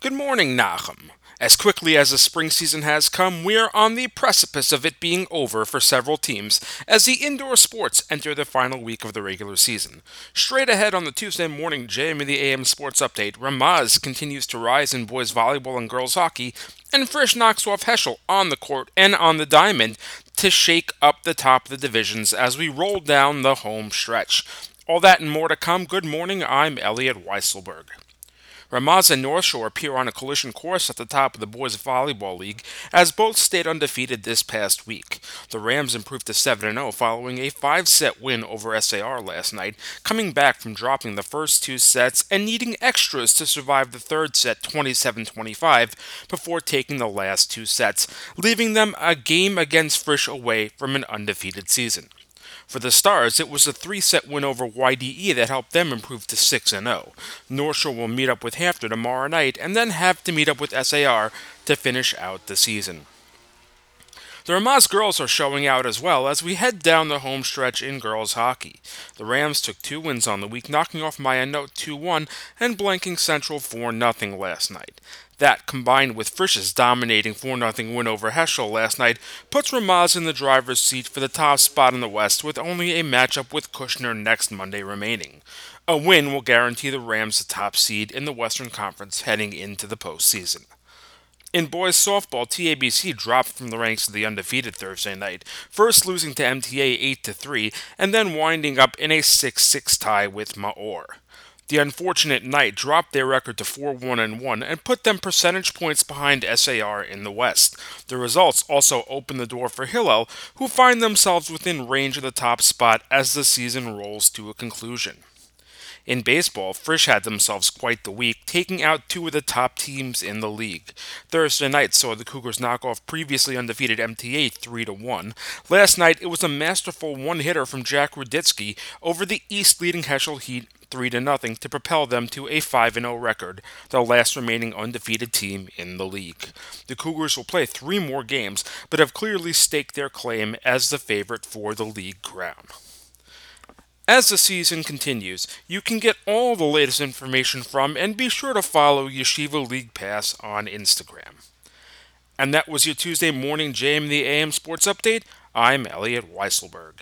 Good morning, Nahum. As quickly as the spring season has come, we are on the precipice of it being over for several teams as the indoor sports enter the final week of the regular season. Straight ahead on the Tuesday morning JM in the AM Sports Update, Ramaz continues to rise in boys volleyball and girls hockey, and Frisch knocks off Heschel on the court and on the diamond to shake up the top of the divisions as we roll down the home stretch. All that and more to come. Good morning, I'm Elliot Weiselberg. Ramaz and North Shore appear on a collision course at the top of the Boys Volleyball League, as both stayed undefeated this past week. The Rams improved to 7 0 following a five set win over SAR last night, coming back from dropping the first two sets and needing extras to survive the third set 27 25 before taking the last two sets, leaving them a game against Frisch away from an undefeated season. For the Stars, it was a three set win over YDE that helped them improve to 6 0. North Shore will meet up with HAFTR tomorrow night and then have to meet up with SAR to finish out the season. The Ramaz girls are showing out as well as we head down the home stretch in girls hockey. The Rams took two wins on the week, knocking off Ma'ayanot 2 1 and blanking Central 4 0 last night. That, combined with Frisch's dominating 4 0 win over Heschel last night, puts Ramaz in the driver's seat for the top spot in the West with only a matchup with Kushner next Monday remaining. A win will guarantee the Rams the top seed in the Western Conference heading into the postseason. In boys softball, TABC dropped from the ranks of the undefeated Thursday night, first losing to MTA 8 3 and then winding up in a 6-6 tie with Maor. The unfortunate Knight dropped their record to 4 1 1 and put them percentage points behind SAR in the West. The results also open the door for Hillel, who find themselves within range of the top spot as the season rolls to a conclusion. In baseball, Frisch had themselves quite the week, taking out two of the top teams in the league. Thursday night saw the Cougars knock off previously undefeated MTA 3 1. Last night, it was a masterful one hitter from Jack Ruditsky over the East leading Heschel Heat 3 to nothing to propel them to a 5 0 record, the last remaining undefeated team in the league. The Cougars will play three more games, but have clearly staked their claim as the favorite for the league crown. As the season continues, you can get all the latest information from and be sure to follow Yeshiva League Pass on Instagram. And that was your Tuesday morning JM the AM Sports Update. I'm Elliot Weiselberg.